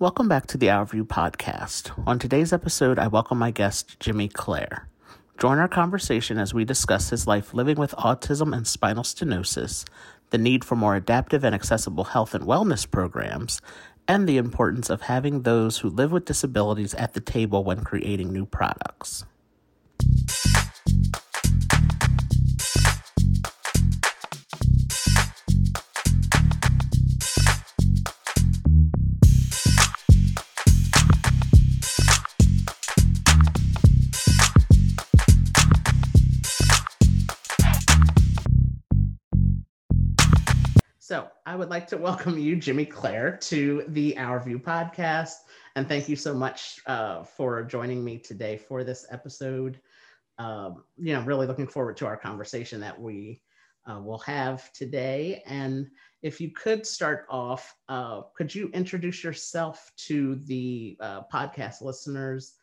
Welcome back to the Our View podcast. On today's episode, I welcome my guest, Jimmy Clare. Join our conversation as we discuss his life living with autism and spinal stenosis, the need for more adaptive and accessible health and wellness programs, and the importance of having those who live with disabilities at the table when creating new products. Would like to welcome you, Jimmy Clare, to the Our View podcast. And thank you so much uh, for joining me today for this episode. Um, you know, really looking forward to our conversation that we uh, will have today. And if you could start off, uh, could you introduce yourself to the uh, podcast listeners?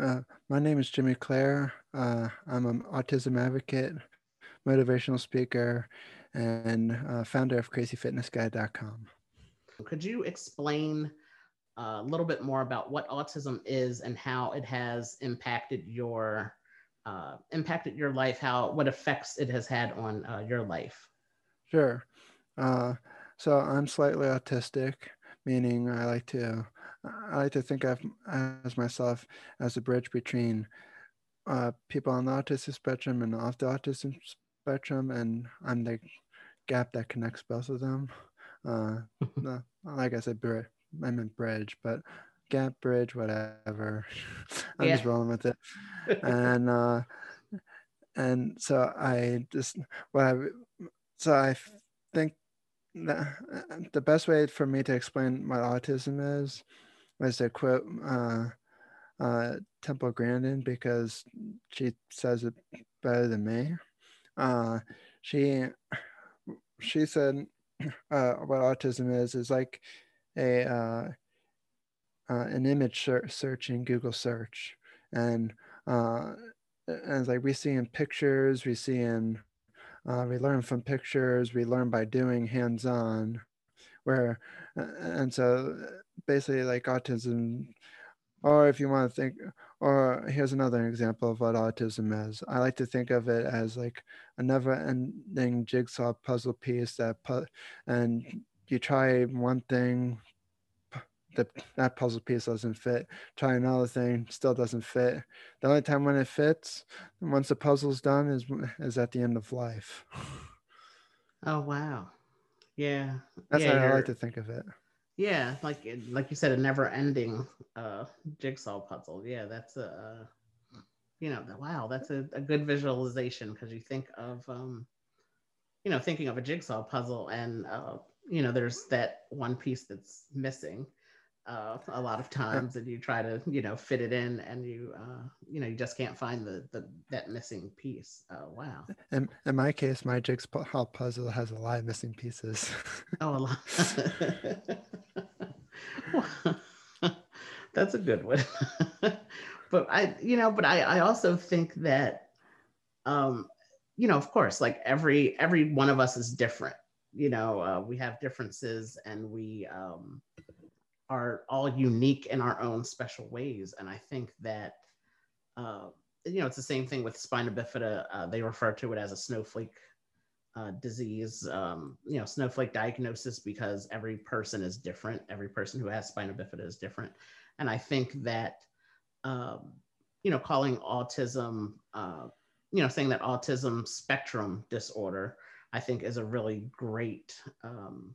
Uh, my name is Jimmy Clare. Uh, I'm an autism advocate, motivational speaker, and uh, founder of crazyfitnessguy.com. Could you explain uh, a little bit more about what autism is and how it has impacted your uh, impacted your life? How what effects it has had on uh, your life? Sure. Uh, so I'm slightly autistic, meaning I like to I like to think of as myself as a bridge between uh, people on the autistic spectrum and off the autism spectrum, and I'm the gap that connects both of them. Uh, the, like I said, br- I meant bridge, but gap, bridge, whatever. I'm yeah. just rolling with it. and uh, and so I just what I so I think that the best way for me to explain what autism is was to quote uh, uh, Temple Grandin because she says it better than me. Uh, she she said uh, what autism is is like a uh, uh, an image search in Google search, and uh, and like we see in pictures, we see in uh, we learn from pictures, we learn by doing hands-on, where and so basically like autism or if you want to think or here's another example of what autism is. I like to think of it as like a never ending jigsaw puzzle piece that put and you try one thing that that puzzle piece doesn't fit. Try another thing still doesn't fit. The only time when it fits once the puzzle's done is is at the end of life. Oh wow. Yeah. That's yeah, how i like to think of it yeah, like like you said, a never-ending uh, jigsaw puzzle. Yeah, that's a uh, you know, wow, that's a, a good visualization because you think of um, you know, thinking of a jigsaw puzzle, and uh, you know, there's that one piece that's missing uh, a lot of times, and you try to you know fit it in, and you uh, you know you just can't find the, the that missing piece. Uh, wow. In, in my case, my jigsaw puzzle has a lot of missing pieces. oh, a lot. That's a good one. but I, you know, but I, I also think that, um, you know, of course, like every every one of us is different. You know, uh, we have differences, and we um, are all unique in our own special ways. And I think that, uh, you know, it's the same thing with spina bifida. Uh, they refer to it as a snowflake uh, disease, um, you know, snowflake diagnosis because every person is different. Every person who has spina bifida is different. And I think that, um, you know, calling autism, uh, you know, saying that autism spectrum disorder, I think is a really great, um,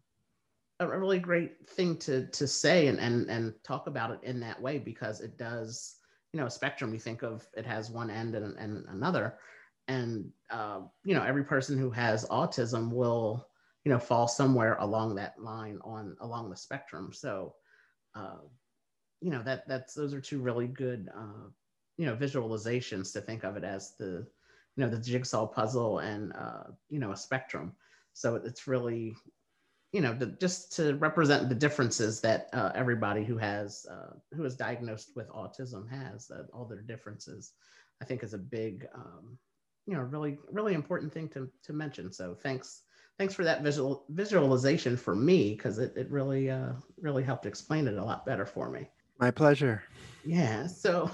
a really great thing to to say and and and talk about it in that way because it does, you know, a spectrum. You think of it has one end and, and another, and uh, you know every person who has autism will you know fall somewhere along that line on along the spectrum. So uh, you know that that's those are two really good uh, you know visualizations to think of it as the you know the jigsaw puzzle and uh, you know a spectrum. So it's really you know the, just to represent the differences that uh, everybody who has uh, who is diagnosed with autism has uh, all their differences i think is a big um, you know really really important thing to to mention so thanks thanks for that visual visualization for me because it, it really uh, really helped explain it a lot better for me. My pleasure. Yeah. So,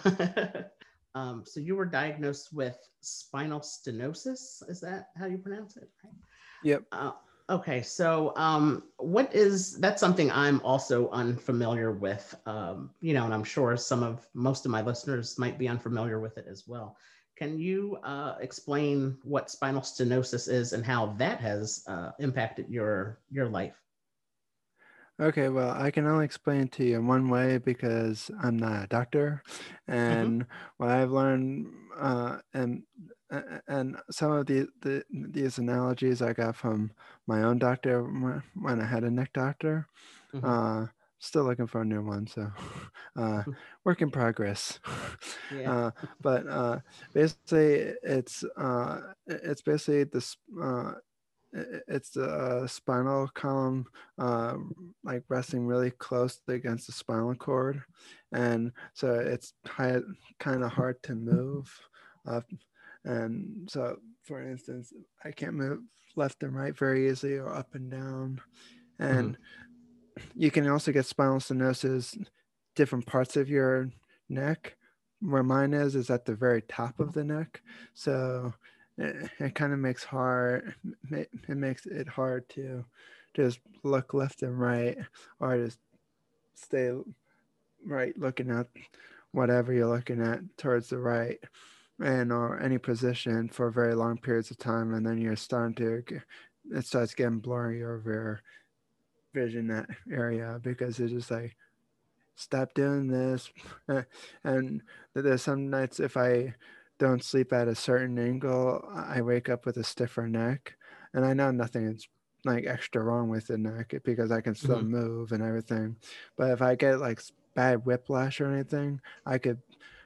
um, so you were diagnosed with spinal stenosis. Is that how you pronounce it? Yep. Uh, okay. So, um, what is that's something I'm also unfamiliar with. Um, you know, and I'm sure some of most of my listeners might be unfamiliar with it as well. Can you uh, explain what spinal stenosis is and how that has uh, impacted your your life? Okay, well, I can only explain to you in one way because I'm not a doctor, Mm-hmm. and what I've learned, uh, and and some of the, the these analogies I got from my own doctor when I had a neck doctor. Mhm. Uh, still looking for a new one, so uh, work in progress. Yeah. Uh, but uh, basically, it's uh, it's basically this. Uh, it's the spinal column uh, like resting really close against the spinal cord and so it's kind of hard to move and so for instance i can't move left and right very easily or up and down. And mm-hmm. you can also get spinal stenosis different parts of your neck where mine is is at the very top of the neck. So eh, it, it kind of makes hard it makes it hard to just look left and right or just stay right looking at whatever you're looking at towards the right and or any position for very long periods of time and then you're starting to it starts getting blurry over your vision that area because it's just like stop doing this and there's some nights if i don't sleep at a certain angle i wake up with a stiffer neck and i know nothing is like extra wrong with the neck because i can still Mhm. move and everything but if i get like bad whiplash or anything i could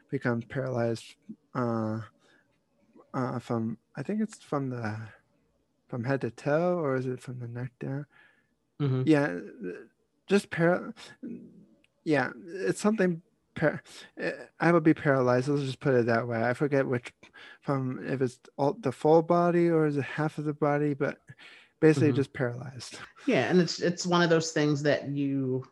become paralyzed uh uh from i think it's from the from head to toe or is it from the neck down Mhm. yeah just para yeah it's something par- i would be paralyzed let's just put it that way i forget which from if it's all the full body or is it half of the body but basically Mhm. just paralyzed Yeah, and it's it's one of those things that you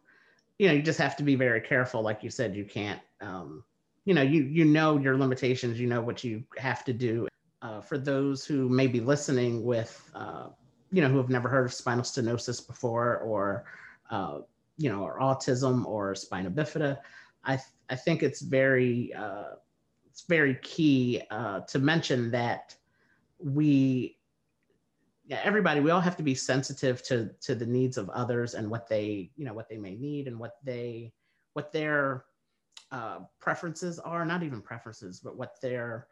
you know you just have to be very careful. Like you said, you can't um, you know you you know your limitations. You know what you have to do. Uh, for those who may be listening with uh, you know who have never heard of spinal stenosis before, or uh, you know, or autism or spina bifida, I th- I think it's very uh, it's very key uh, to mention that we yeah everybody we all have to be sensitive to to the needs of others and what they you know what they may need and what they what their uh, preferences are not even preferences but what their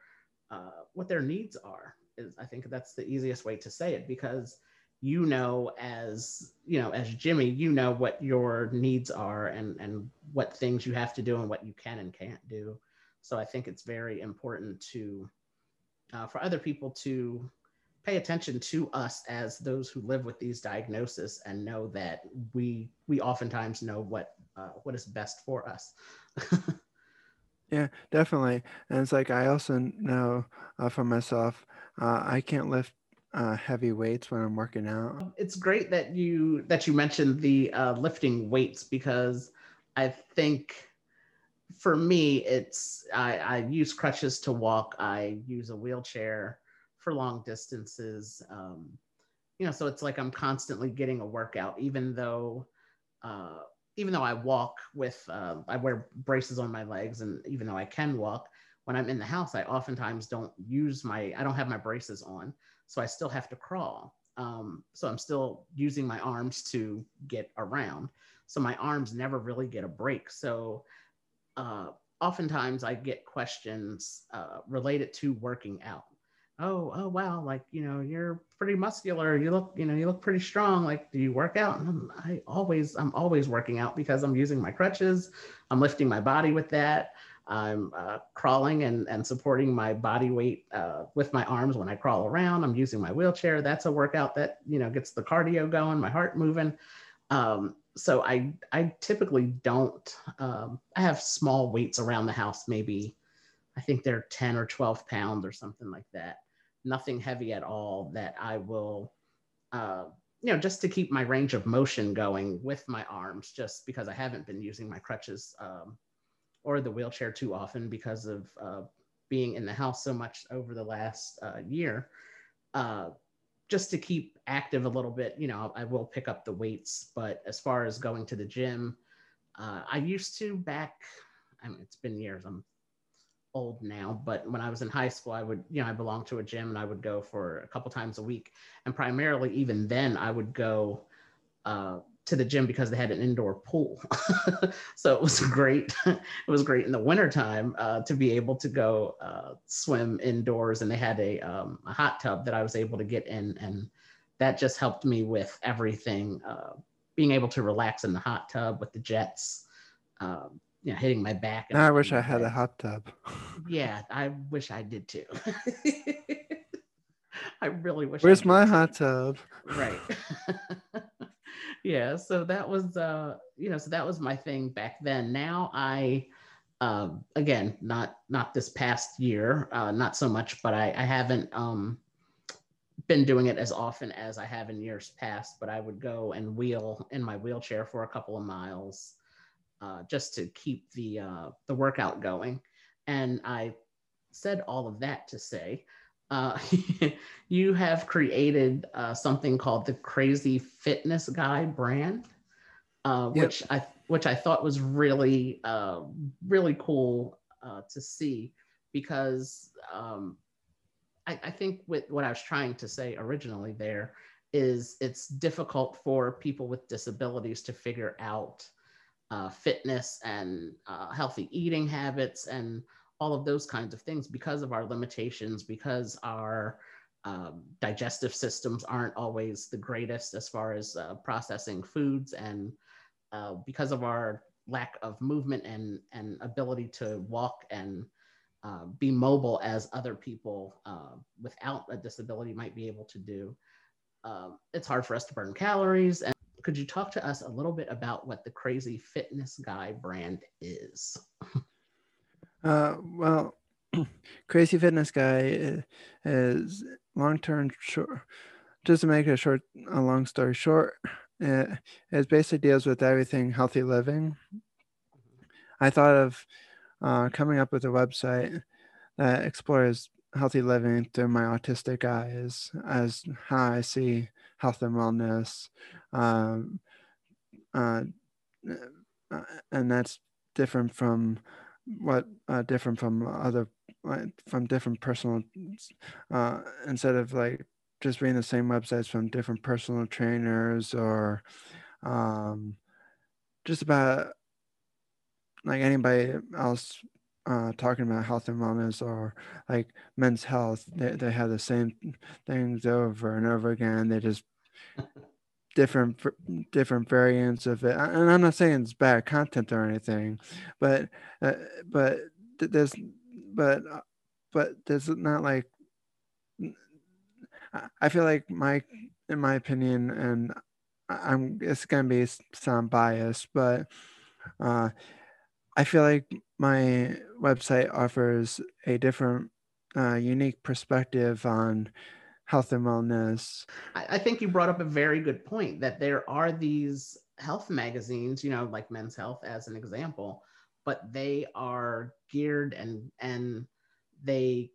uh, what their needs are is i think that's the easiest way to say it because you know as you know as jimmy you know what your needs are and and what things you have to do and what you can and can't do. So i think it's very important to uh, for other people to pay attention to us as those who live with these diagnoses and know that we we oftentimes know what uh, what is best for us. yeah definitely and it's like i also know uh, for myself uh, i can't lift uh, heavy weights when i'm working out it's great that you that you mentioned the uh, lifting weights because I think for me it's I, I use crutches to walk. I use a wheelchair for long distances. Um, you know, so it's like I'm constantly getting a workout, even though uh, even though I walk with uh, I wear braces on my legs, and even though I can walk, when I'm in the house, I oftentimes don't use my I don't have my braces on, so I still have to crawl. Um, so I'm still using my arms to get around. So my arms never really get a break. So uh, oftentimes I get questions uh, related to working out. Oh, oh wow, like you know, you're pretty muscular. You look, you know, you look pretty strong. Like, do you work out? And I'm, I always, I'm always working out because I'm using my crutches. I'm lifting my body with that. I'm uh, crawling and, and supporting my body weight uh, with my arms when I crawl around. I'm using my wheelchair. That's a workout that you know gets the cardio going, my heart moving. Um, so I I typically don't. Um, I have small weights around the house. Maybe I think they're ten or twelve pounds or something like that. Nothing heavy at all that I will uh, you know, just to keep my range of motion going with my arms, just because I haven't been using my crutches um, or the wheelchair too often because of uh, being in the house so much over the last uh, year. Uh, just to keep active a little bit, you know, I will pick up the weights, but as far as going to the gym, uh, I used to back, I mean, it's been years. I'm old now, but when I was in high school, I would, you know, I belonged to a gym and I would go for a couple times a week. And primarily, even then, I would go uh, to the gym because they had an indoor pool. so it was great. it was great in the wintertime uh, to be able to go uh, swim indoors. And they had a, um, a, hot tub that I was able to get in. And that just helped me with everything uh, being able to relax in the hot tub with the jets. Um, you know, hitting my back. I wish I had a hot tub. yeah, I wish I did too. I really wish. Where's my hot tub? Right. yeah. So that was, uh, you know, so that was my thing back then. Now I, um, again, not not this past year, uh, not so much, but I, I haven't um, been doing it as often as I have in years past. But I would go and wheel in my wheelchair for a couple of miles uh, just to keep the uh, the workout going. And I said all of that to say, uh, you have created uh, something called the Crazy Fitness Guy brand, uh, yep. which I which I thought was really uh, really cool to see because um, I, I think with what I was trying to say originally there is it's difficult for people with disabilities to figure out uh, fitness and uh, healthy eating habits and all of those kinds of things because of our limitations, because our um, digestive systems aren't always the greatest as far as uh, processing foods, and uh, because of our lack of movement and, and ability to walk and uh, be mobile as other people uh, without a disability might be able to do. Um, it's hard for us to burn calories and could you talk to us a little bit about what the Crazy Fitness Guy brand is? uh, well, Crazy Fitness Guy is long term short. Just to make a short, a long story short, it, it basically deals with everything healthy living. I thought of uh, coming up with a website that explores healthy living through my autistic eyes as how I see health and wellness, um, uh, uh, and that's different from what uh, different from other from different personal uh, instead of like just reading the same websites from different personal trainers or um, just about like anybody else uh, talking about health and wellness or like men's health, they, they have the same things over and over again. They just different different variants of it. And I'm not saying it's bad content or anything, but uh, but there's but uh, but there's not like I feel like my in my opinion and I'm it's gonna be some bias, but uh, I feel like my website offers a different, uh, unique perspective on health and wellness. I think you brought up a very good point that there are these health magazines, you know, like Men's Health as an example, but they are geared and and they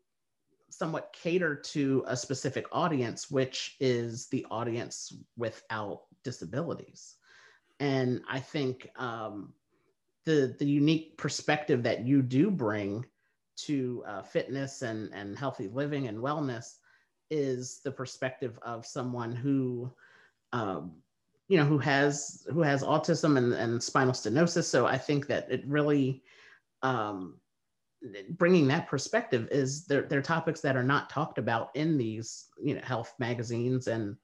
somewhat cater to a specific audience, which is the audience without disabilities. And I think um, the the unique perspective that you do bring to uh, fitness and and healthy living and wellness is the perspective of someone who um, you know who has who has autism and, and spinal stenosis. So i think that it really um, bringing that perspective is there, there are topics that are not talked about in these you know health magazines and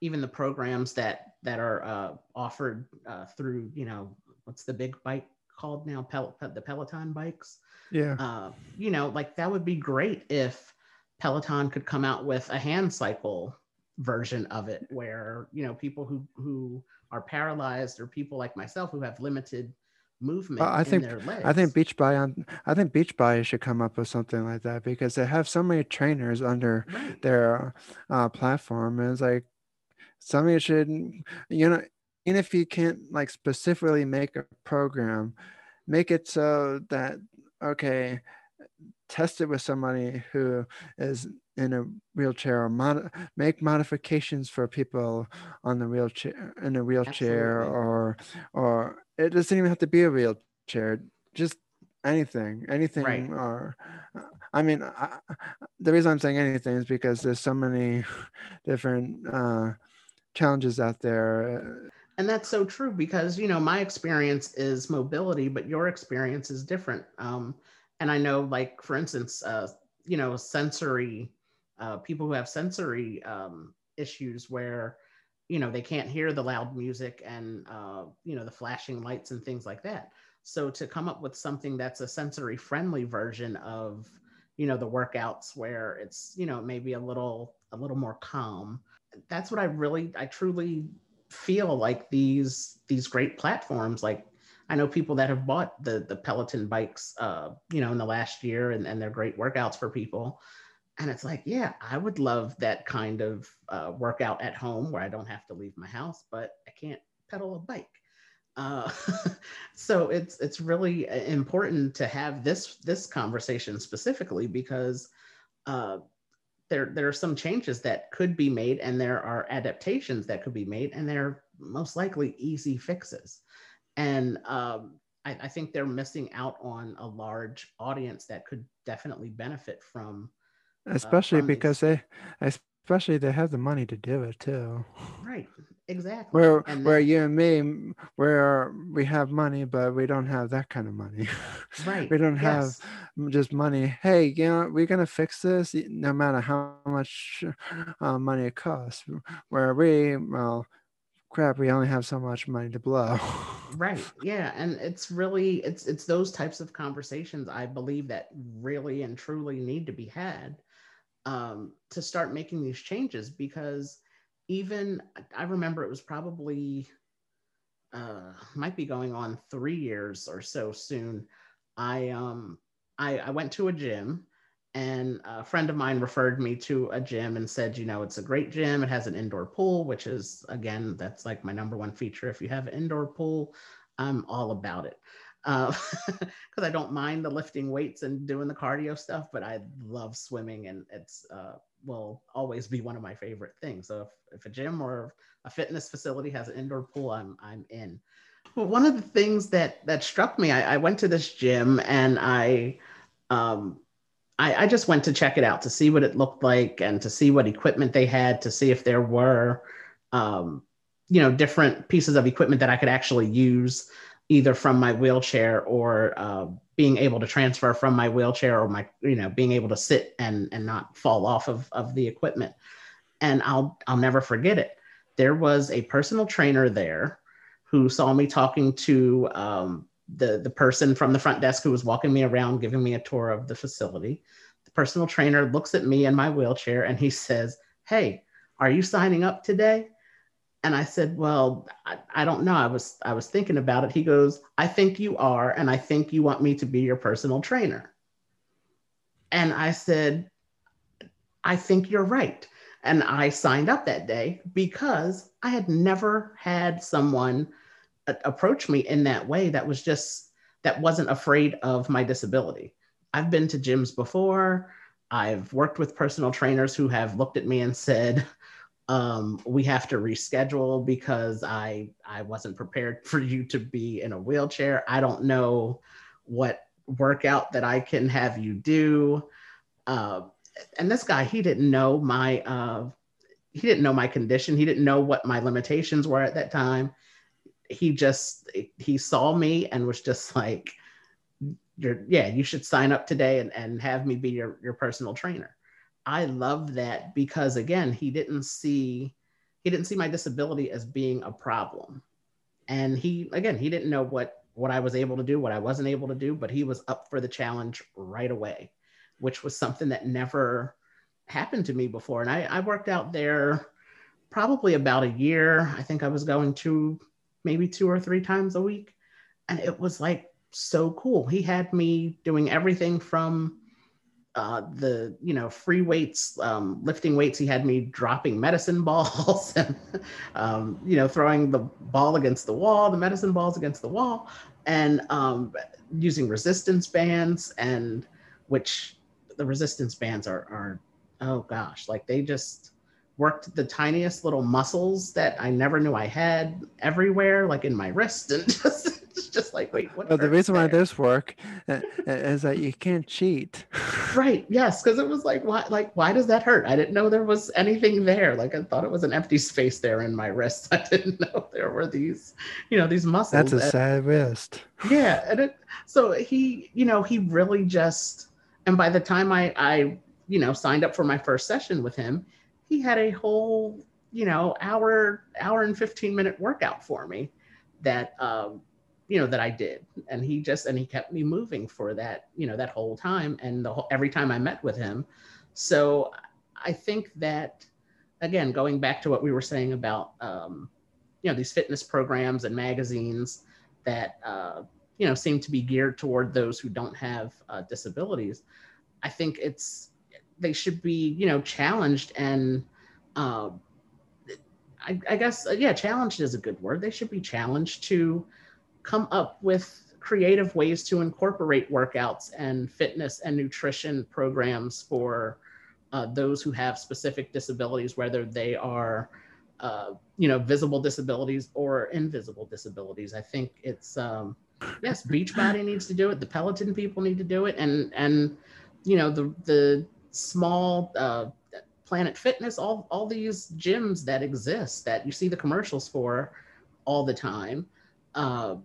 even the programs that that are uh, offered uh, through you know what's the big bike called now? Pel- the peloton bikes? Yeah. Uh, you know like that would be great if peloton could come out with a hand cycle version of it where you know people who who are paralyzed or people like myself who have limited movement I think I think Beachbody on I think Beachbody should come up with something like that because they have so many trainers under right. their uh, platform. And it's like somebody should you know even if you can't like specifically make a program make it so that okay test it with somebody who is in a wheelchair or mod- make modifications for people on the wheelchair in a wheelchair Absolutely. or or it doesn't even have to be a wheelchair just anything anything right. or i mean I, the reason i'm saying anything is because there's so many different uh, challenges out there and that's so true because you know my experience is mobility but your experience is different um, and i know like for instance uh, you know sensory uh, people who have sensory um, issues where you know they can't hear the loud music and uh, you know the flashing lights and things like that. So to come up with something that's a sensory friendly version of you know the workouts where it's you know maybe a little a little more calm that's what i really i truly feel like these these great platforms like i know people that have bought the the peloton bikes uh you know in the last year and, and they're great workouts for people. And it's like yeah i would love that kind of uh, workout at home where i don't have to leave my house but i can't pedal a bike. Uh, so it's it's really uh, important to have this this conversation specifically because uh, there there are some changes that could be made and there are adaptations that could be made and they're most likely easy fixes and um, I, I, think they're missing out on a large audience that could definitely benefit from uh, especially uh, from because these. they especially they have the money to do it too. Right. Exactly. Where and where then, you and me where we have money but we don't have that kind of money. Right. We don't yes. have just money. Hey you know we're gonna fix this no matter how much uh, money it costs. Where we well crap we only have so much money to blow right yeah and it's really it's it's those types of conversations i believe that really and truly need to be had um, to start making these changes because even I remember it was probably uh, might be going on three years or so soon. I um I, I went to a gym and a friend of mine referred me to a gym and said, you know, it's a great gym. It has an indoor pool, which is again, that's like my number one feature. If you have an indoor pool, I'm all about it because uh, I don't mind the lifting weights and doing the cardio stuff, but I love swimming and it's uh, will always be one of my favorite things. So if, if a gym or a fitness facility has an indoor pool, I'm I'm in. Well, one of the things that that struck me, I, I went to this gym and I um, I, I, just went to check it out to see what it looked like and to see what equipment they had to see if there were um, you know different pieces of equipment that I could actually use either from my wheelchair or uh, being able to transfer from my wheelchair or my you know being able to sit and and not fall off of, of the equipment. And i'll i'll never forget it. There was a personal trainer there who saw me talking to um, the the person from the front desk who was walking me around giving me a tour of the facility the personal trainer looks at me in my wheelchair and he says hey are you signing up today and I said, well, I, I, don't know. I was I was thinking about it. He goes, I think you are, and I think you want me to be your personal trainer. And I said, I think you're right. And I signed up that day because I had never had someone approach me in that way that was just that wasn't afraid of my disability. I've been to gyms before. I've worked with personal trainers who have looked at me and said, um, we have to reschedule because I I wasn't prepared for you to be in a wheelchair. I don't know what workout that I can have you do. Uh, and this guy, he didn't know my uh, he didn't know my condition. He didn't know what my limitations were at that time. He just he saw me and was just like, "You're yeah, you should sign up today and, and have me be your your personal trainer." I love that because again, he didn't see he didn't see my disability as being a problem. And he again, he didn't know what what I was able to do, what I wasn't able to do, but he was up for the challenge right away, which was something that never happened to me before. And I, I worked out there probably about a year. I think I was going to maybe two or three times a week. And it was like so cool. He had me doing everything from uh, the you know free weights, um, lifting weights. He had me dropping medicine balls and um, you know throwing the ball against the wall, the medicine balls against the wall, and um, using resistance bands and which the resistance bands are are oh gosh like they just worked the tiniest little muscles that I never knew I had everywhere, like in my wrist, and just it's just like, wait, what? Well, the reason there? why this work uh, uh, is that you can't cheat. right. Yes, because it was like, why? Like, why does that hurt? I didn't know there was anything there. Like, I thought it was an empty space there in my wrist. I didn't know there were these, you know, these muscles. That's a and, sad wrist. Yeah, and it, so he, you know, he really just, and by the time I, I, you know, signed up for my first session with him he had a whole you know hour hour and 15 minute workout for me that um you know that I did. And he just and he kept me moving for that you know that whole time and the whole, every time I met with him. So I think that again going back to what we were saying about um you know these fitness programs and magazines that uh you know seem to be geared toward those who don't have uh, disabilities I think it's they should be you know challenged and uh, I, I guess uh, yeah challenged is a good word. They should be challenged to come up with creative ways to incorporate workouts and fitness and nutrition programs for uh, those who have specific disabilities whether they are uh, you know visible disabilities or invisible disabilities. I think it's um, yes beachbody needs to do it. The peloton people need to do it. And and you know the the small uh, Planet Fitness, all all these gyms that exist that you see the commercials for all the time. Uh,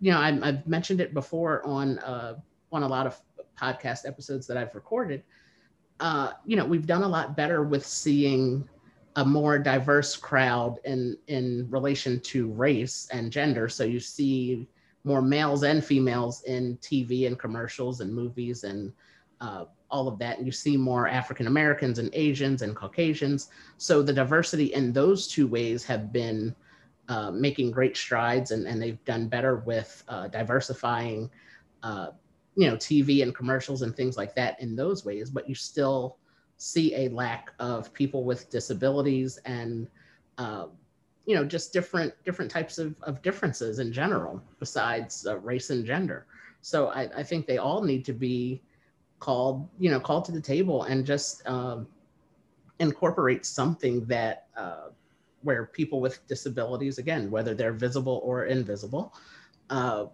you know, I, have mentioned it before on uh, on a lot of podcast episodes that I've recorded. Uh, you know, we've done a lot better with seeing a more diverse crowd in in relation to race and gender. So you see more males and females in TV and commercials and movies and uh, all of that. And you see more African Americans and Asians and Caucasians. So the diversity in those two ways have been uh, making great strides and, and they've done better with uh, diversifying, uh, you know, TV and commercials and things like that in those ways. But you still see a lack of people with disabilities and, uh, you know, just different different types of, of differences in general besides uh, race and gender. So I, I think they all need to be called you know called to the table and just um, incorporate something that uh, where people with disabilities again whether they're visible or invisible uh,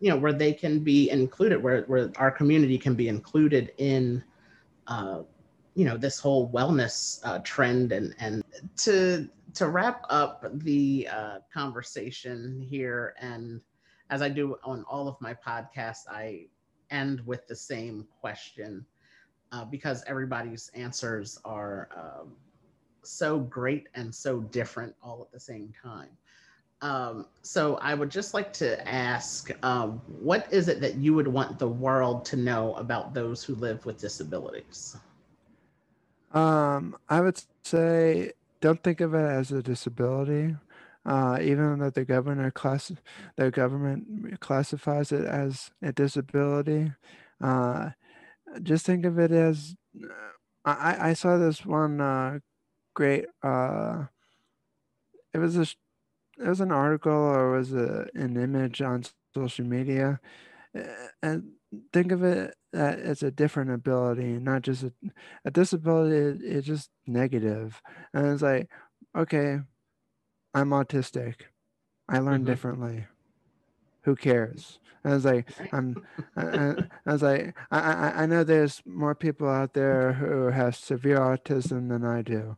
you know where they can be included where, where our community can be included in uh, you know this whole wellness uh, trend and and to to wrap up the uh, conversation here and as i do on all of my podcasts i end with the same question uh, because everybody's answers are um, so great and so different all at the same time. Um, so I would just like to ask, um, what is it that you would want the world to know about those who live with disabilities? Um, I would say don't think of it as a disability uh, even though the governor class the government classifies it as a disability. Uh, just think of it as I, I saw this one uh, great. Uh, it was a it was an article or was a, an image on social media, and think of it as a different ability, not just a, a disability. It's just negative, and it's like okay I'm autistic. I learn mm-hmm. differently. Who cares? I was like, I'm, I, I, was like, I, I, I know there's more people out there who have severe autism than I do.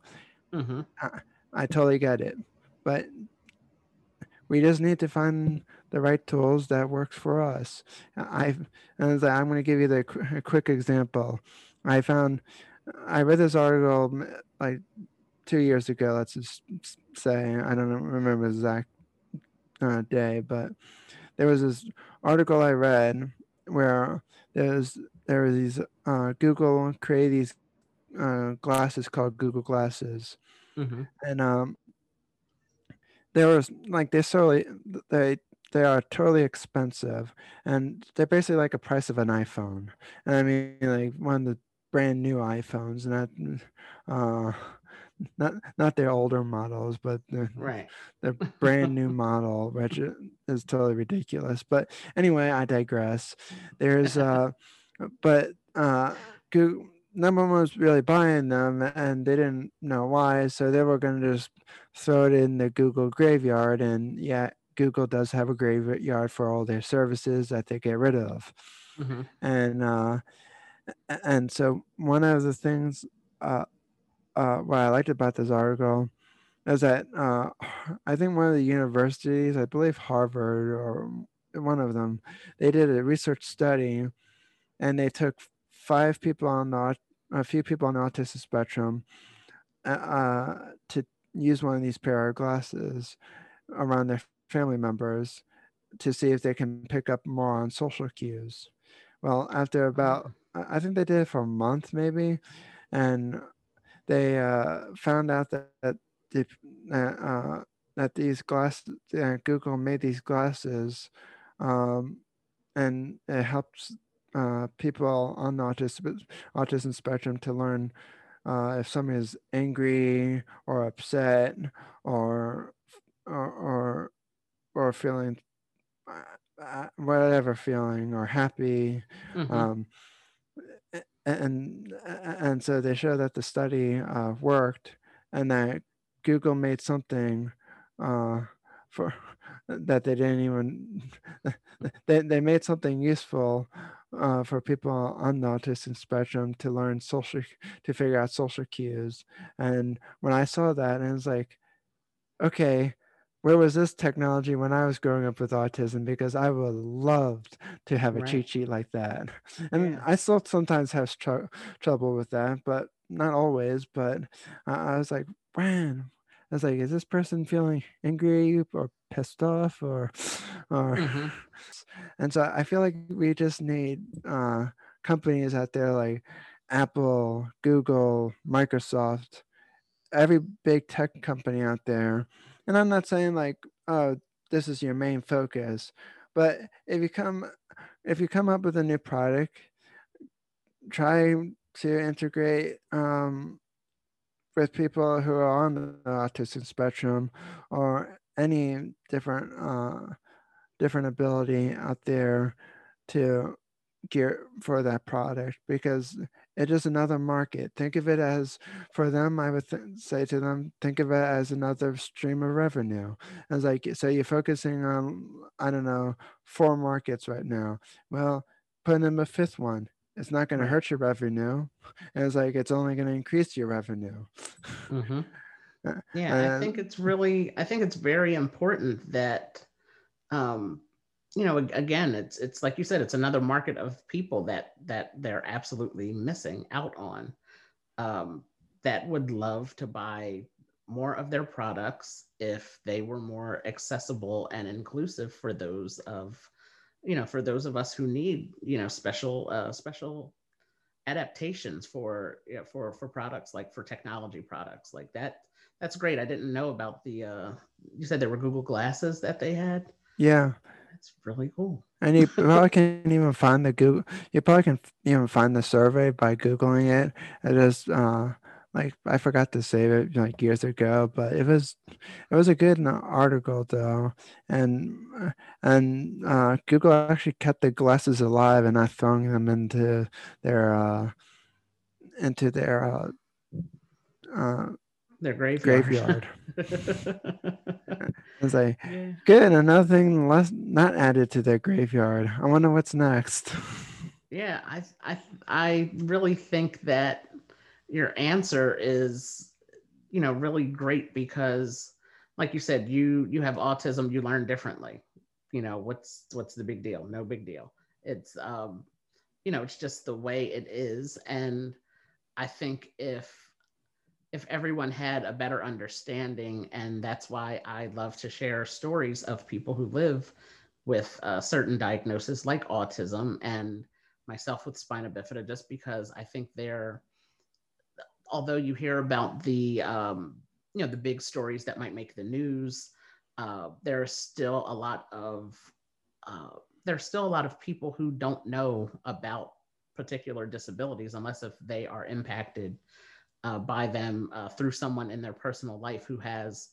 Mm-hmm. I, I totally get it, but we just need to find the right tools that works for us. I, I was like, I'm going to give you the a quick example. I found, I read this article like two years ago. Let's just say I don't remember the exact uh, day, but there was this article I read where there was there were these uh, Google created these uh, glasses called Google Glasses, mm-hmm. and um, there was like they're solely they they are totally expensive and they're basically like a price of an iphone and i mean like one of the brand new iphones not uh not not their older models but the, right. brand new model which is totally ridiculous. But anyway i digress. There's uh but uh Google, no one was really buying them and they didn't know why so they were going to just throw it in the google graveyard and yeah google does have a graveyard for all their services that they get rid of. Mm-hmm. and uh and so one of the things uh uh what i liked about this article is that uh i think one of the universities i believe harvard or one of them they did a research study and they took five people on the a few people on the autism spectrum uh, uh, to use one of these pair of glasses around their family members to see if they can pick up more on social cues. Well, after about, I think they did it for a month maybe, and they uh, found out that, that the, uh, that these glasses, uh, Google made these glasses, um, and it helps uh, people on the autism, autism spectrum to learn uh, if someone is angry or upset or or or, or feeling whatever feeling or happy mm-hmm. um, and and so they show that the study uh, worked and that Google made something uh, for that they didn't even they, they made something useful uh, for people on the autistic spectrum to learn social to figure out social cues. And when i saw that and it's like okay where was this technology when i was growing up with autism because i would loved to have a right. cheat sheet like that and yeah. i still sometimes have tr- trouble with that but not always but i was like man I was like, is this person feeling angry or pissed off or or mm-hmm. and so I feel like we just need uh, companies out there like Apple, Google, Microsoft, every big tech company out there. And I'm not saying like, oh, this is your main focus, but if you come if you come up with a new product, try to integrate um, with people who are on the autism spectrum or any different uh, different ability out there to gear for that product because it is another market. Think of it as for them. I would th- say to them, think of it as another stream of revenue. As like, so you're focusing on I don't know four markets right now. Well, put in a fifth one it's not going to hurt your revenue. And it's like it's only going to increase your revenue. Mm-hmm. Yeah, I think it's really, I think it's very important that, um, you know, again, it's it's like you said, it's another market of people that that they're absolutely missing out on, um, that would love to buy more of their products if they were more accessible and inclusive for those of you know for those of us who need you know special uh, special adaptations for you know, for for products like for technology products. Like that that's great. I didn't know about the uh you said there were google glasses that they had. Yeah that's really cool. And you probably can even find the google you probably can even find the survey by googling it. It is uh like I forgot to save it like years ago, but it was it was a good article though, and and uh, Google actually kept the glasses alive and not throwing them into their uh, into their uh, uh, their graveyard. graveyard. it's like yeah. good. Another thing less not added to their graveyard. I wonder what's next. Yeah, I I I really think that your answer is you know really great because like you said you you have autism you learn differently you know what's what's the big deal no big deal it's um you know it's just the way it is and i think if if everyone had a better understanding and that's why i love to share stories of people who live with a certain diagnosis like autism and myself with spina bifida just because i think they're although you hear about the um, you know the big stories that might make the news uh, there's still a lot of uh, there's still a lot of people who don't know about particular disabilities unless if they are impacted uh, by them uh, through someone in their personal life who has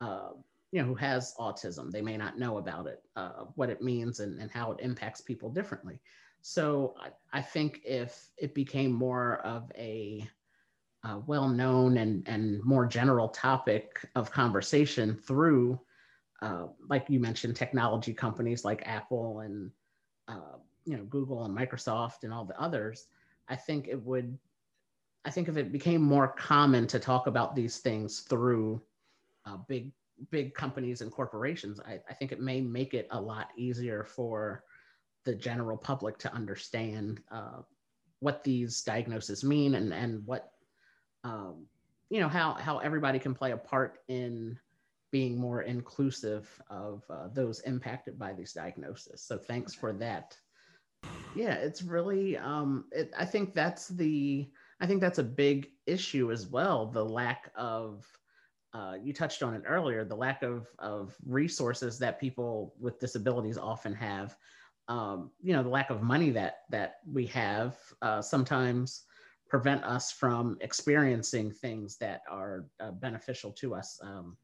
uh, you know who has autism. They may not know about it uh, what it means and, and how it impacts people differently. So I, I think if it became more of a uh, well-known and, and more general topic of conversation through uh, like you mentioned technology companies like apple and you know google and microsoft and all the others i think it would i think if it became more common to talk about these things through uh, big big companies and corporations I, I think it may make it a lot easier for the general public to understand uh, what these diagnoses mean and and what um, you know how how everybody can play a part in being more inclusive of uh, those impacted by these diagnoses. So thanks for that. Yeah, it's really um, it, I think that's the I think that's a big issue as well. The lack of uh, you touched on it earlier, the lack of of resources that people with disabilities often have um, you know the lack of money that that we have uh, sometimes prevent us from experiencing things that are uh, beneficial to us um,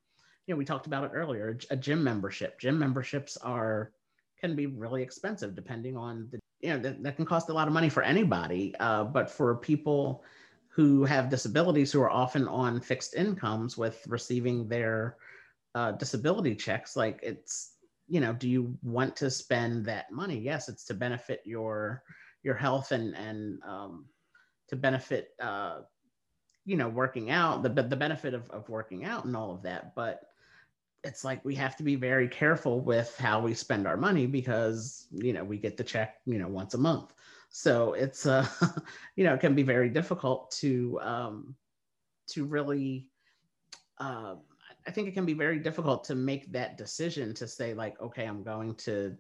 you know we talked about it earlier a gym membership gym memberships are can be really expensive depending on the you know that, that can cost a lot of money for anybody uh, but for people who have disabilities who are often on fixed incomes with receiving their uh, disability checks like it's you know do you want to spend that money? Yes it's to benefit your your health and and um, to benefit uh, you know working out the, the benefit of, of working out and all of that but it's like we have to be very careful with how we spend our money because you know we get the check you know once a month so it's uh you know it can be very difficult to um to really uh, I think it can be very difficult to make that decision to say like, okay, I'm going to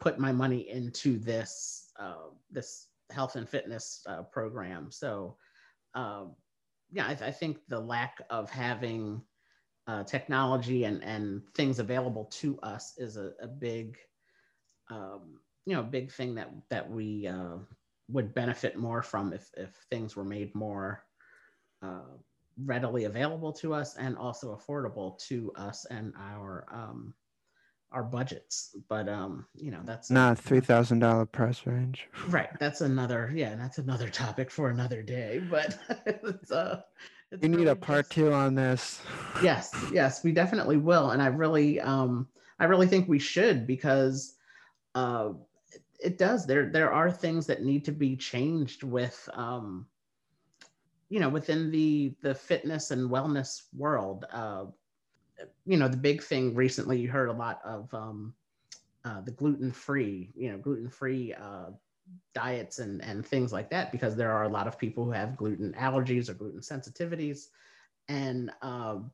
put my money into this uh, this health and fitness uh, program. So, um, yeah, I, I, think the lack of having uh, technology and and things available to us is a, a big, um, you know, big thing that that we uh, would benefit more from if if things were made more uh, readily available to us and also affordable to us and our um, our budgets. But um, you know, that's not a, three thousand dollar price range. Right. That's another yeah, that's another topic for another day. But it's uh it's we need really a part just, two on this. Yes, yes, we definitely will. And I really um I really think we should because uh it, it does. There there are things that need to be changed with um you know within the the fitness and wellness world uh, you know the big thing recently you heard a lot of um, uh, the gluten free you know gluten free uh, diets and and things like that because there are a lot of people who have gluten allergies or gluten sensitivities and um,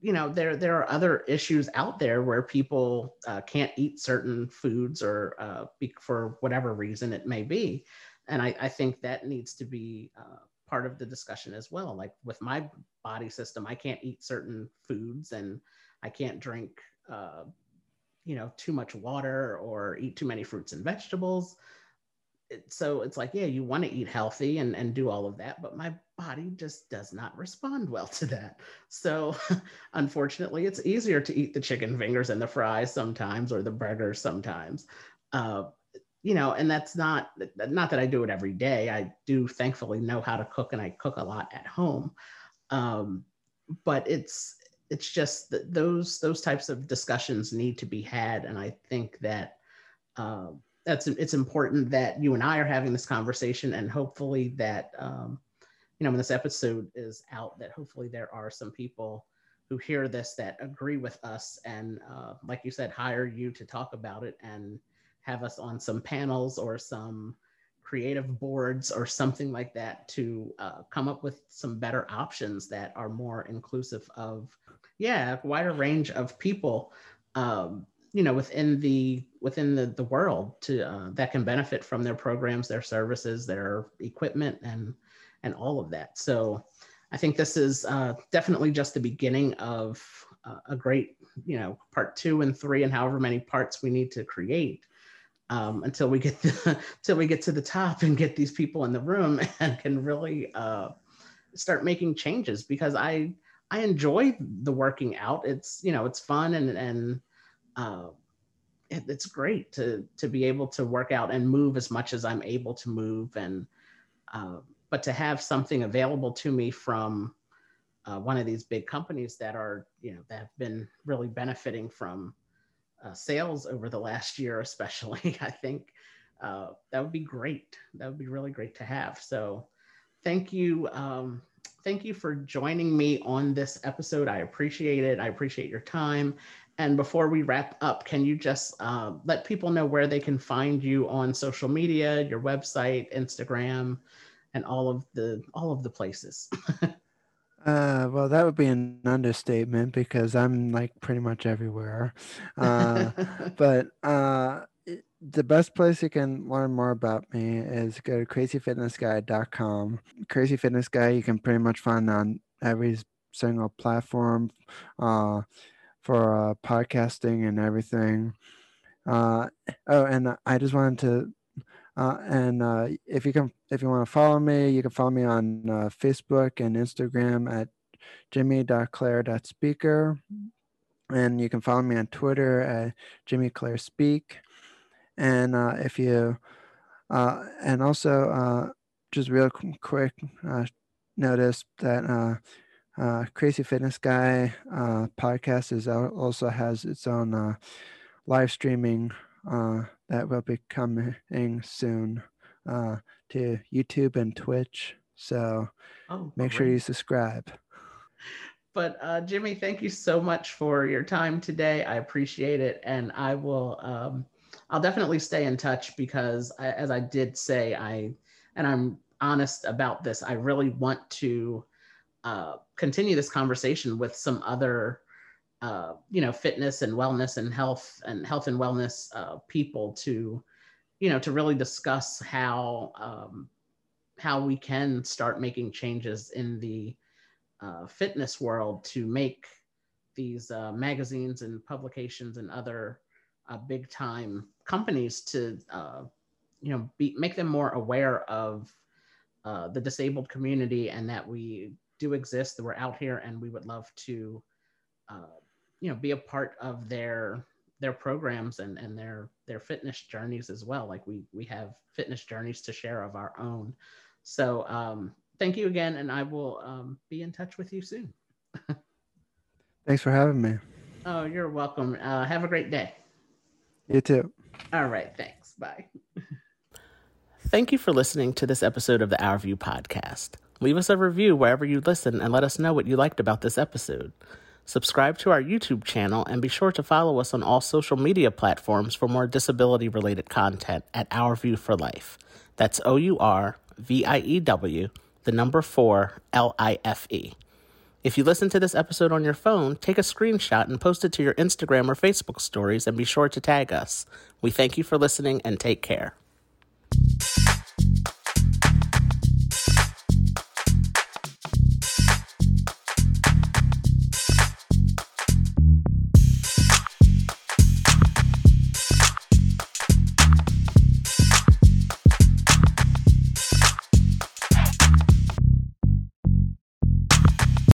you know there there are other issues out there where people uh, can't eat certain foods or uh, for whatever reason it may be and I, I think that needs to be uh, part of the discussion as well. Like with my body system, I can't eat certain foods and I can't drink, uh, you know, too much water or eat too many fruits and vegetables. It, so it's like, yeah, you want to eat healthy and, and do all of that, but my body just does not respond well to that. So unfortunately, it's easier to eat the chicken fingers and the fries sometimes or the burgers sometimes. Uh, you know, and that's not not that I do it every day. I do thankfully know how to cook, and I cook a lot at home. Um, but it's it's just that those those types of discussions need to be had, and I think that uh, that's it's important that you and I are having this conversation, and hopefully that um, you know when this episode is out, that hopefully there are some people who hear this that agree with us, and uh, like you said, hire you to talk about it and have us on some panels or some creative boards or something like that to uh, come up with some better options that are more inclusive of yeah a wider range of people um, you know within the within the, the world to uh, that can benefit from their programs their services their equipment and and all of that. So i think this is uh, definitely just the beginning of uh, a great you know part two and three and however many parts we need to create um, until we get the, until we get to the top and get these people in the room and can really uh, start making changes because I I enjoy the working out. It's you know it's fun and and uh, it, it's great to to be able to work out and move as much as I'm able to move and uh, but to have something available to me from uh, one of these big companies that are you know that have been really benefiting from uh, sales over the last year, especially. I think uh, that would be great. That would be really great to have. So, thank you. Um, thank you for joining me on this episode. I appreciate it. I appreciate your time. And before we wrap up, can you just uh, let people know where they can find you on social media, your website, Instagram, and all of the all of the places? Uh, well, that would be an understatement because I'm like pretty much everywhere. Uh, but uh, the best place you can learn more about me is go to crazyfitnessguy.com. Crazy Fitness Guy, you can pretty much find on every single platform uh, for uh, podcasting and everything. Uh, oh, and I just wanted to uh, and uh, if you can, if you want to follow me, you can follow me on uh, Facebook and Instagram at jimmy.claire.speaker. And you can follow me on Twitter at Jimmy Claire Speak. And uh, if you, uh, and also uh, just real quick, notice that Crazy Fitness Guy podcast is also has its own live streaming that will be coming soon uh, to YouTube and Twitch. So oh, make great. sure you subscribe. But uh, Jimmy, thank you so much for your time today. I appreciate it, and I will. Um, I'll definitely stay in touch because, I, as I did say, I and I'm honest about this. I really want to uh, continue this conversation with some other uh, you know fitness and wellness and health and health and wellness uh, people to you know to really discuss how um, how we can start making changes in the uh, fitness world to make these uh, magazines and publications and other uh, big time companies to uh, you know be, make them more aware of the disabled community and that we do exist that we're out here and we would love to you know be a part of their their programs and and their their fitness journeys as well. Like we we have fitness journeys to share of our own. So um thank you again and i will um, be in touch with you soon. Thanks for having me. Oh you're welcome. Uh, have a great day. You too. All right thanks. Bye. Thank you for listening to this episode of the our view podcast. Leave us a review wherever you listen and let us know what you liked about this episode Subscribe to our YouTube channel and be sure to follow us on all social media platforms for more disability related content at Our View for Life. That's O U R V I E W, the number 4 L I F E. If you listen to this episode on your phone, take a screenshot and post it to your Instagram or Facebook stories and be sure to tag us. We thank you for listening and take care.